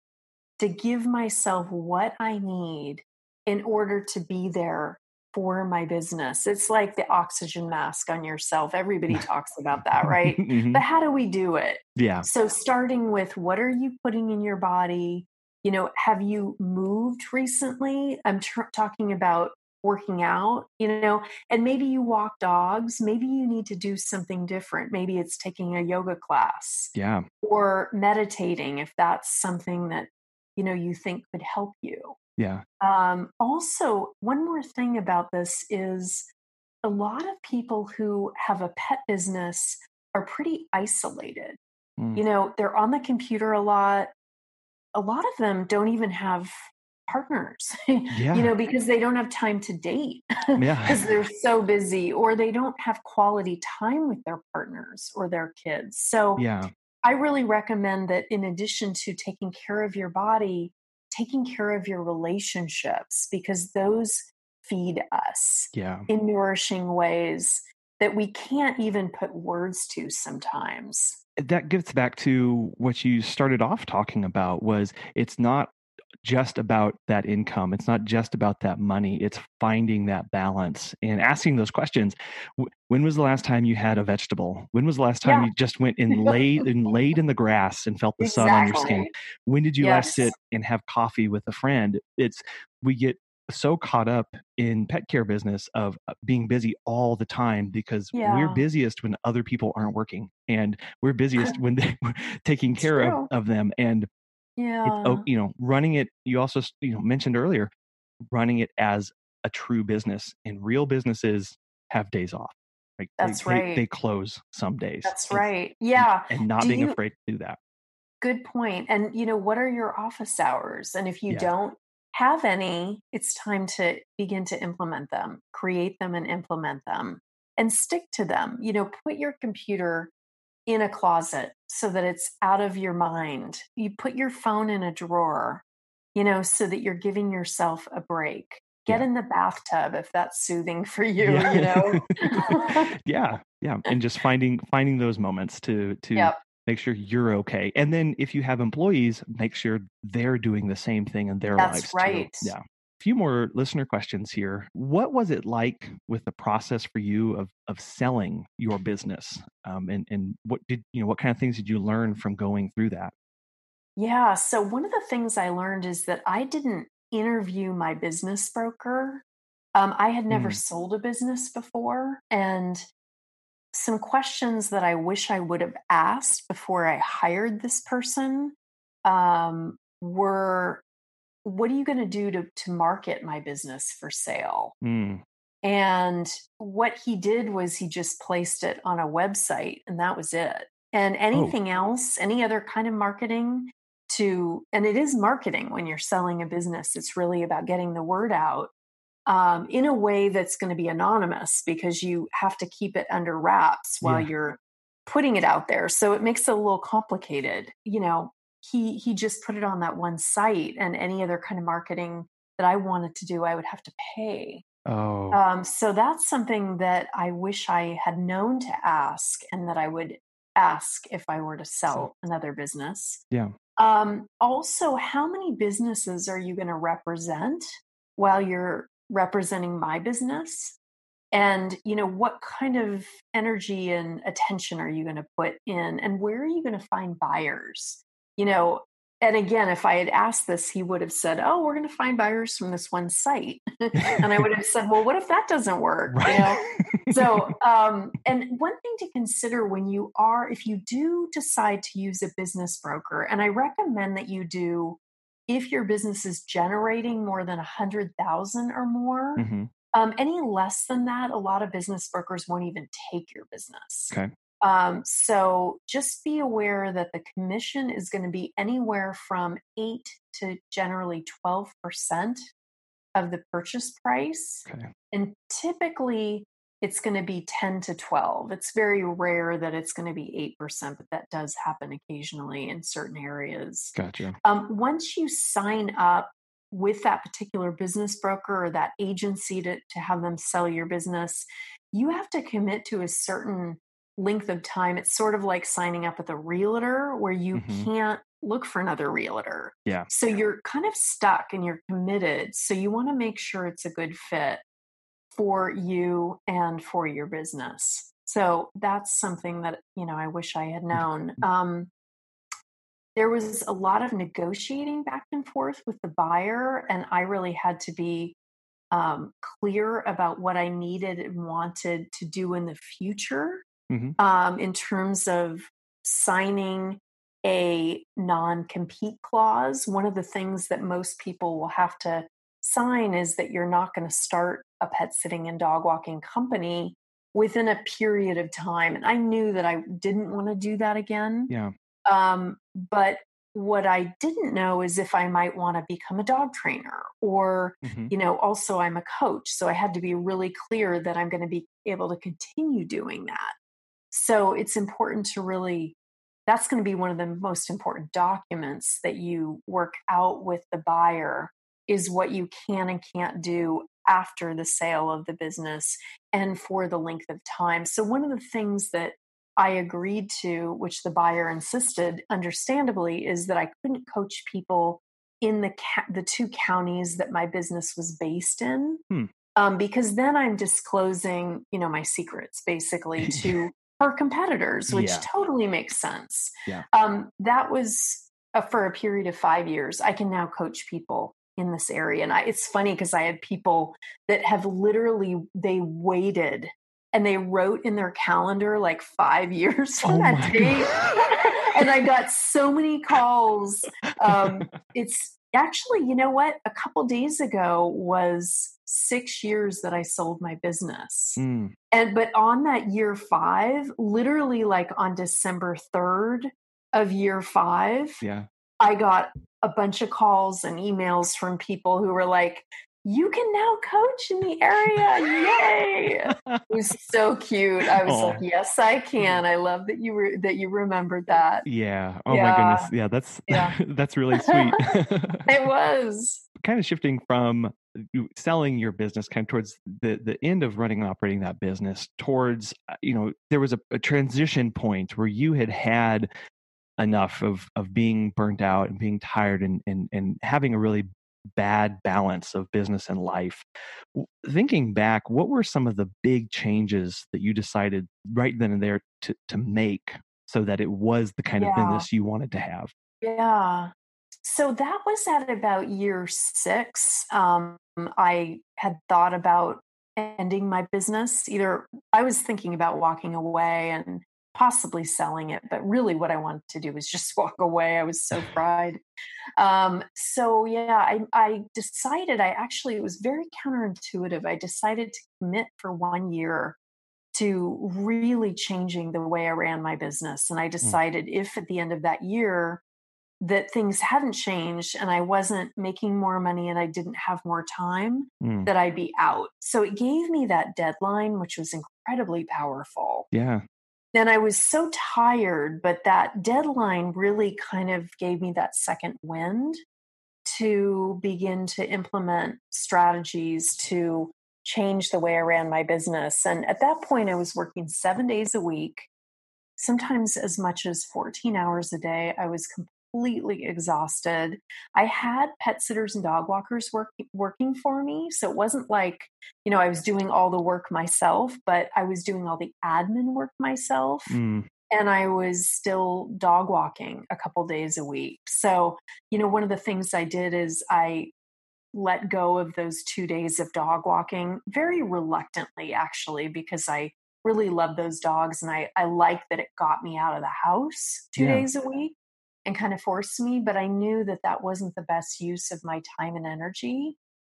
to give myself what I need in order to be there for my business? It's like the oxygen mask on yourself. Everybody talks about that, right? Mhm. But how do we do it? Yeah. So, starting with what are you putting in your body? You know, have you moved recently? I'm tr- talking about working out, you know, and maybe you walk dogs. Maybe you need to do something different. Maybe it's taking a yoga class Yeah. or meditating if that's something that, you know, you think could help you. Yeah. Um, also, one more thing about this is a lot of people who have a pet business are pretty isolated. Mm. You know, they're on the computer a lot. A lot of them don't even have partners, Yeah. you know, because they don't have time to date because Yeah. they're so busy or they don't have quality time with their partners or their kids. So, Yeah. I really recommend that in addition to taking care of your body, taking care of your relationships because those feed us Yeah. in nourishing ways that we can't even put words to sometimes. that gets back to what you started off talking about was it's not just about that income it's not just about that money it's finding that balance and asking those questions when was the last time you had a vegetable? When was the last time Yeah. you just went and laid and laid in the grass and felt the sun on your skin? When did you last sit and have coffee with a friend? It's we get so caught up in pet care business of uh, being busy all the time because we're busiest when other people aren't working and we're busiest when they're taking care of, True. of them and Yeah. oh, you know running it you also you know mentioned earlier running it as a true business and real businesses have days off like they- That's they, right. they close some days That's and- right. Yeah. and not Do being you- afraid to do that Good point. And, you know, what are your office hours? And if you Yeah. don't have any, it's time to begin to implement them, create them and implement them and stick to them. You know, put your computer in a closet so that it's out of your mind. You put your phone in a drawer, you know, so that you're giving yourself a break. Get Yeah. in the bathtub if that's soothing for you, you know. yeah yeah and just finding finding those moments to to Yep. make sure you're okay and then if you have employees make sure they're doing the same thing in their That's lives right. too yeah few more listener questions here what was it like with the process for you of of selling your business um, and and what did you know what kind of things did you learn from going through that Yeah. So, one of the things I learned is that I didn't interview my business broker. Um, I had never Mm. sold a business before. And some questions that I wish I would have asked before I hired this person um, were what are you going to do to, to market my business for sale? Mm, And what he did was he just placed it on a website and that was it. And anything else, any other kind of marketing to, and it is marketing when you're selling a business, it's really about getting the word out um, in a way that's going to be anonymous because you have to keep it under wraps while Yeah. you're putting it out there. So it makes it a little complicated. You know, he he just put it on that one site and any other kind of marketing that I wanted to do, I would have to pay. oh Um, so that's something that I wish I had known to ask and that I would ask if I were to sell another business. yeah Um, also, how many businesses are you going to represent while you're representing my business? And, you know, what kind of energy and attention are you going to put in? And where are you going to find buyers? You know, and again, if I had asked this, he would have said, Oh, we're going to find buyers from this one site. and I would have said, Well, what if that doesn't work? You know? so um, and one thing to consider when you are if you do decide to use a business broker and i recommend that you do if your business is generating more than a hundred thousand or more hmm um, any less than that a lot of business brokers won't even take your business okay um, so just be aware that the commission is going to be anywhere from 8 to generally 12% of the purchase price okay. and typically it's going to be 10 to 12 it's very rare that it's going to be 8% but that does happen occasionally in certain areas. Gotcha. Um, once you sign up with that particular business broker or that agency to, to have them sell your business you have to commit to a certain length of time, it's sort of like signing up with a realtor where you Mhm. can't look for another realtor. Yeah. So you're kind of stuck and you're committed. So you want to make sure it's a good fit for you and for your business. So that's something that, you know, I wish I had known. Um, there was a lot of negotiating back and forth with the buyer, and I really had to be um, clear about what I needed and wanted to do in the future Mhm. um, in terms of signing a non compete clause. One of the things that most people will have to sign is that you're not going to start a pet sitting and dog walking company within a period of time. And I knew that I didn't want to do that again. Yeah. Um, but what I didn't know is if I might want to become a dog trainer or, Mhm. you know, also I'm a coach. So I had to be really clear that I'm going to be able to continue doing that. So it's important to really, that's going to be one of the most important documents that you work out with the buyer is what you can and can't do after the sale of the business and for the length of time. So one of the things that I agreed to, which the buyer insisted, understandably, is that I couldn't coach people in the ca- the two counties that my business was based in, Hmm. um, because then I'm disclosing, you know, my secrets basically to her competitors, which Yeah. totally makes sense. Yeah. Um, that was uh, for a period of five years. I can now coach people in this area, and I, it's funny because I had people that have literally they waited and they wrote in their calendar like five years from Oh that date. And I got so many calls. Um, it's actually, you know what? A couple days ago was six years that I sold my business. Mm. And but on that year five, literally like on December 3rd of year five, Yeah. I got a bunch of calls and emails from people who were like, you can now coach in the area. Yay. It was so cute. I was Aw. like, yes, I can. I love that you were that you remembered that. Yeah. Oh my goodness. Yeah, that's Yeah. that's really sweet. It was. kind of shifting from selling your business kind of towards the the end of running and operating that business towards uh, you know there was a, a transition point where you had had enough of of being burnt out and being tired and and and having a really bad balance of business and life thinking back what were some of the big changes that you decided right then and there to to make so that it was the kind of business you wanted to have Yeah. So that was at about year six. Um, I had thought about ending my business. Either I was thinking about walking away and possibly selling it, but really what I wanted to do was just walk away. I was so fried. Um, so yeah, I, I decided I actually, it was very counterintuitive. I decided to commit for one year to really changing the way I ran my business. And I decided if at the end of that year that things hadn't changed and I wasn't making more money and I didn't have more time, Mm, that I'd be out. So it gave me that deadline, which was incredibly powerful. yeah And I was so tired, but that deadline really kind of gave me that second wind to begin to implement strategies to change the way I ran my business. And at that point, I was working seven days a week, sometimes as much as 14 hours a day. I was completely exhausted. I had pet sitters and dog walkers work, working for me. So it wasn't like, you know, I was doing all the work myself, but I was doing all the admin work myself Mm, and I was still dog walking a couple days a week. So, you know, one of the things I did is I let go of those two days of dog walking very reluctantly, actually, because I really love those dogs and I, I like that it got me out of the house two Yeah. days a week and kind of forced me. But I knew that that wasn't the best use of my time and energy.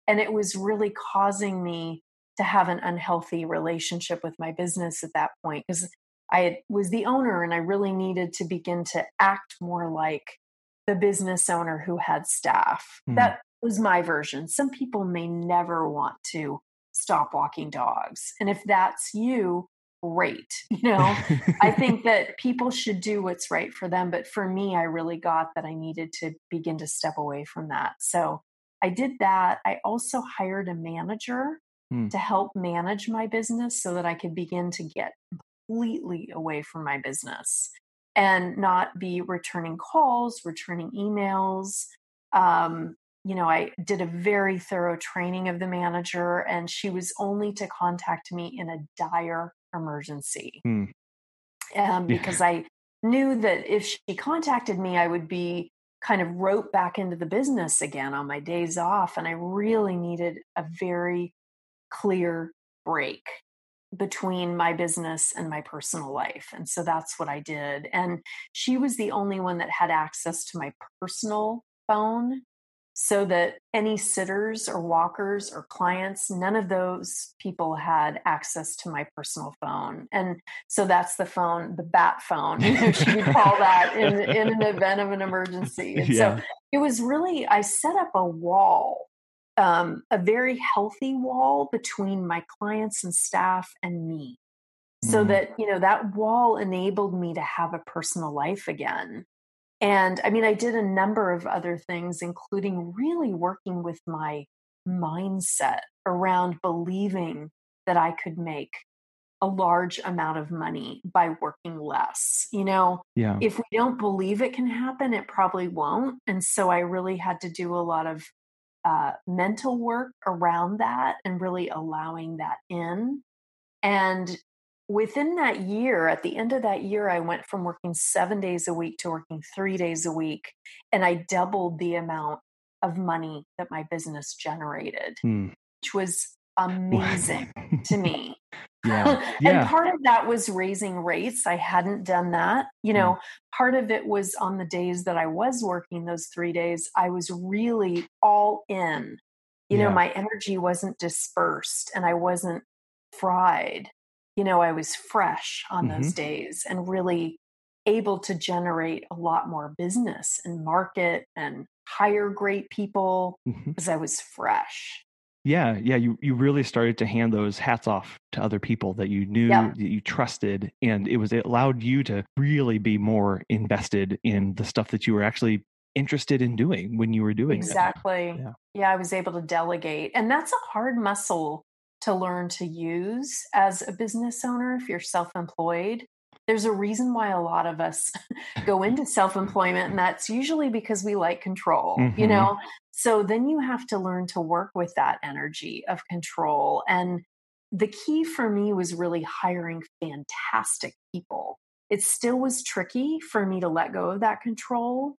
And it was really causing me to have an unhealthy relationship with my business at that point because I was the owner and I really needed to begin to act more like the business owner who had staff. Mhm. That was my version. Some people may never want to stop walking dogs. And if that's you, great. You know, I think that people should do what's right for them. But for me, I really got that I needed to begin to step away from that. So I did that. I also hired a manager Hmm. to help manage my business so that I could begin to get completely away from my business and not be returning calls, returning emails. Um, you know, I did a very thorough training of the manager, and she was only to contact me in a dire emergency. Hmm. Um, because I knew that if she contacted me, I would be kind of roped back into the business again on my days off. And I really needed a very clear break between my business and my personal life. And so that's what I did. And she was the only one that had access to my personal phone so that any sitters or walkers or clients, none of those people had access to my personal phone. And so that's the phone, the bat phone, you she would call that in, in an event of an emergency. And Yeah. so it was really, I set up a wall, um, a very healthy wall between my clients and staff and me. So Mm. that, you know, that wall enabled me to have a personal life again. And I mean, I did a number of other things, including really working with my mindset around believing that I could make a large amount of money by working less. You know, Yeah. if we don't believe it can happen, it probably won't. And so I really had to do a lot of uh, mental work around that and really allowing that in. And within that year, at the end of that year, I went from working seven days a week to working three days a week. And I doubled the amount of money that my business generated, Hmm. which was amazing to me. Yeah. and part of that was raising rates. I hadn't done that. You know, part of it was on the days that I was working those three days, I was really all in. You know, my energy wasn't dispersed and I wasn't fried. You know, I was fresh on Mm-hmm. those days and really able to generate a lot more business and market and hire great people because I was fresh. Yeah, yeah, you you really started to hand those hats off to other people that you knew Yeah. that you trusted and it was it allowed you to really be more invested in the stuff that you were actually interested in doing when you were doing it. Exactly. Yeah. Yeah. I was able to delegate. And that's a hard muscle to learn to use as a business owner if you're self employed. There's a reason why a lot of us go into self employment, and that's usually because we like control, you Mhm. know? So then you have to learn to work with that energy of control. And the key for me was really hiring fantastic people. It still was tricky for me to let go of that control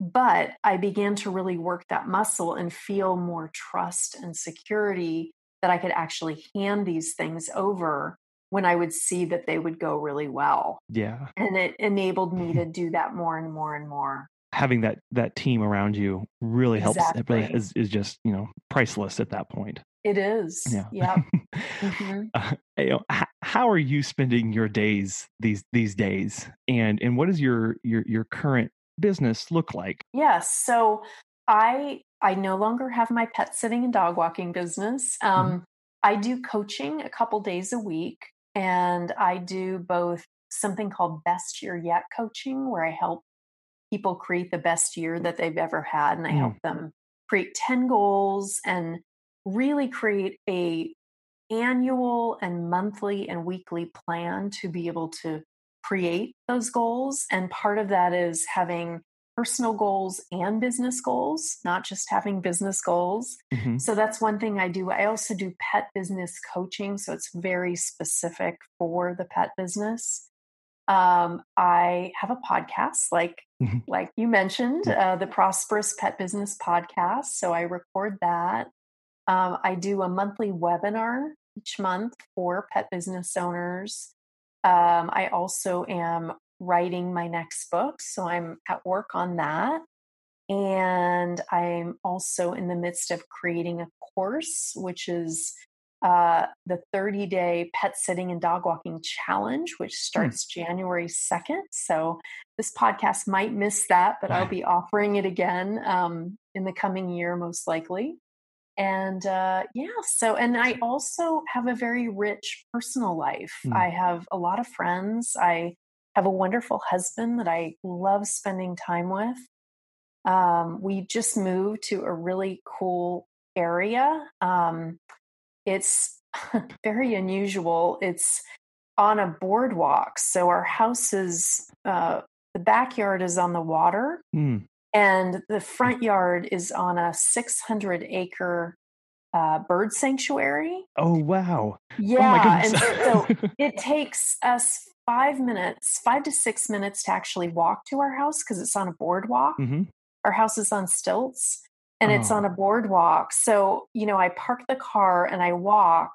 but I began to really work that muscle and feel more trust and security that I could actually hand these things over when I would see that they would go really well. Yeah. And it enabled me to do that more and more and more. Having that that team around you really helps it really Exactly. is, is just, you know, priceless at that point. It is. Yeah. Yep. hmm uh, you know, h- how are you spending your days these these days and and what does your your your current business look like Yes. So I I no longer have my pet sitting and dog walking business. Um, I do coaching a couple days a week, and I do both something called Best Year Yet coaching, where I help people create the best year that they've ever had, and I Mm. help them create ten goals and really create a annual and monthly and weekly plan to be able to create those goals. And part of that is having personal goals and business goals, not just having business goals. Mhm. So that's one thing I do. I also do pet business coaching. So it's very specific for the pet business. Um, I have a podcast, like Mhm. like you mentioned, uh, the Prosperous Pet Business Podcast. So I record that. Um, I do a monthly webinar each month for pet business owners. Um, I also am writing my next book, so I'm at work on that. And I'm also in the midst of creating a course, which is uh, the 30 day pet sitting and dog walking challenge, which starts January 2nd. So this podcast might miss that, but I'll be offering it again um, in the coming year, most likely. And uh, yeah, so, and I also have a very rich personal life. Mm. I have a lot of friends. I have a wonderful husband that I love spending time with. Um, we just moved to a really cool area. Um, it's very unusual. It's on a boardwalk. So our house is, uh, the backyard is on the water, Mm. and the front yard is on a 600 acre uh, bird sanctuary. Oh wow. Yeah. and goodness. so it takes us five minutes, five to six minutes to actually walk to our house because it's on a boardwalk. hmm Our house is on stilts and it's Oh. on a boardwalk. So, you know, I park the car and I walk.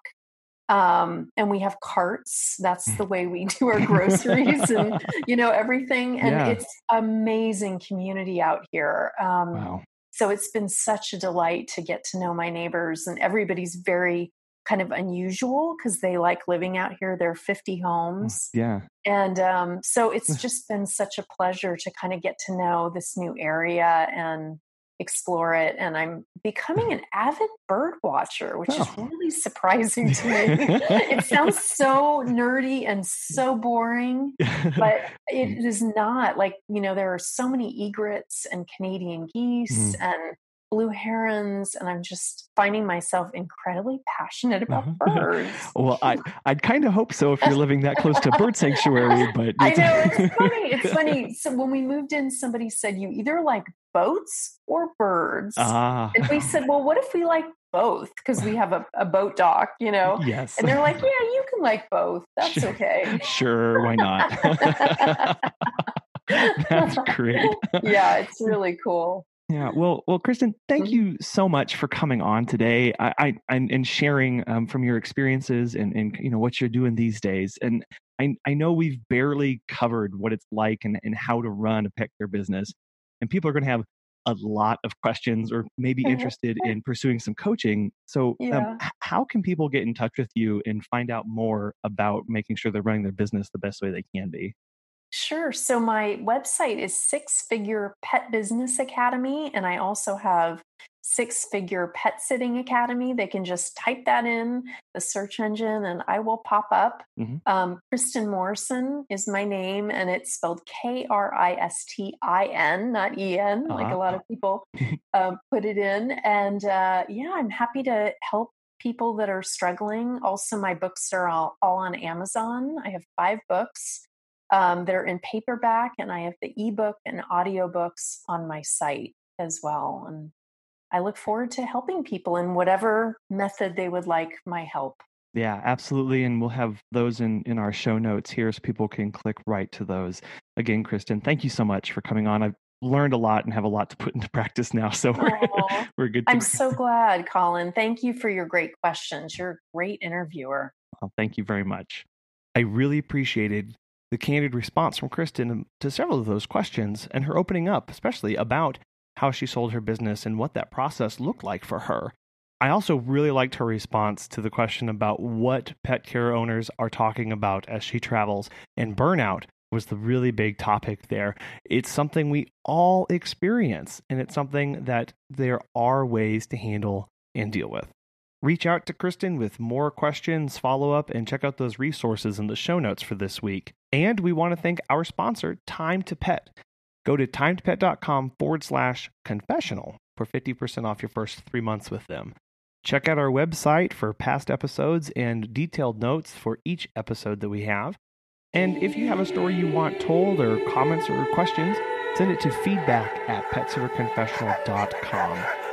Um, and we have carts. That's the way we do our groceries and, you know, everything. And Yeah. it's amazing community out here. Um, Wow. so it's been such a delight to get to know my neighbors, and everybody's very kind of unusual because they like living out here. There are 50 homes. Yeah. And um, so it's just been such a pleasure to kind of get to know this new area and explore it. And I'm becoming an avid bird watcher, which is Oh. really surprising to me. it sounds so nerdy and so boring, but it is not like you know there are so many egrets and canadian geese Mm. and blue herons and i'm just finding myself incredibly passionate about birds well, I I'd kind of hope so if you're living that close to bird sanctuary, but i know it's funny it's funny so when we moved in somebody said you either like boats or birds Ah. and we said well what if we like both because we have a, a boat dock you know yes. and they're like yeah you can like both that's Sure. okay Sure, why not? That's great. yeah it's really cool Yeah. Well, well, Kristin, thank you so much for coming on today. I, I and, and sharing um, from your experiences and, and you know what you're doing these days. And I I know we've barely covered what it's like and, and how to run a pet care business. And people are going to have a lot of questions or maybe interested in pursuing some coaching. So, Yeah. um, how can people get in touch with you and find out more about making sure they're running their business the best way they can be? Sure. So my website is Six Figure Pet Business Academy, and I also have Six Figure Pet Sitting Academy. They can just type that in the search engine, and I will pop up. Mhm. Um, Kristin Morrison is my name, and it's spelled K R I S T I N, not E N, like Ah. a lot of people um, put it in. And uh, yeah, I'm happy to help people that are struggling. Also, my books are all, all on Amazon. I have five books. Um, they're in paperback, and I have the ebook and audiobooks on my site as well. And I look forward to helping people in whatever method they would like my help. Yeah, absolutely. And we'll have those in, in our show notes here so people can click right to those. Again, Kristin, thank you so much for coming on. I've learned a lot and have a lot to put into practice now. So we're, we're good to I'm go. so glad, Colin. Thank you for your great questions. You're a great interviewer. Well, thank you very much. I really appreciated the candid response from Kristin to several of those questions and her opening up, especially about how she sold her business and what that process looked like for her. I also really liked her response to the question about what pet care owners are talking about as she travels, and burnout was the really big topic there. It's something we all experience, and it's something that there are ways to handle and deal with. Reach out to Kristin with more questions, follow up, and check out those resources in the show notes for this week. And we want to thank our sponsor, Time to Pet. Go to timetopet.com forward slash confessional for 50% off your first three months with them. Check out our website for past episodes and detailed notes for each episode that we have. And if you have a story you want told or comments or questions, send it to feedback at petsitterconfessional.com.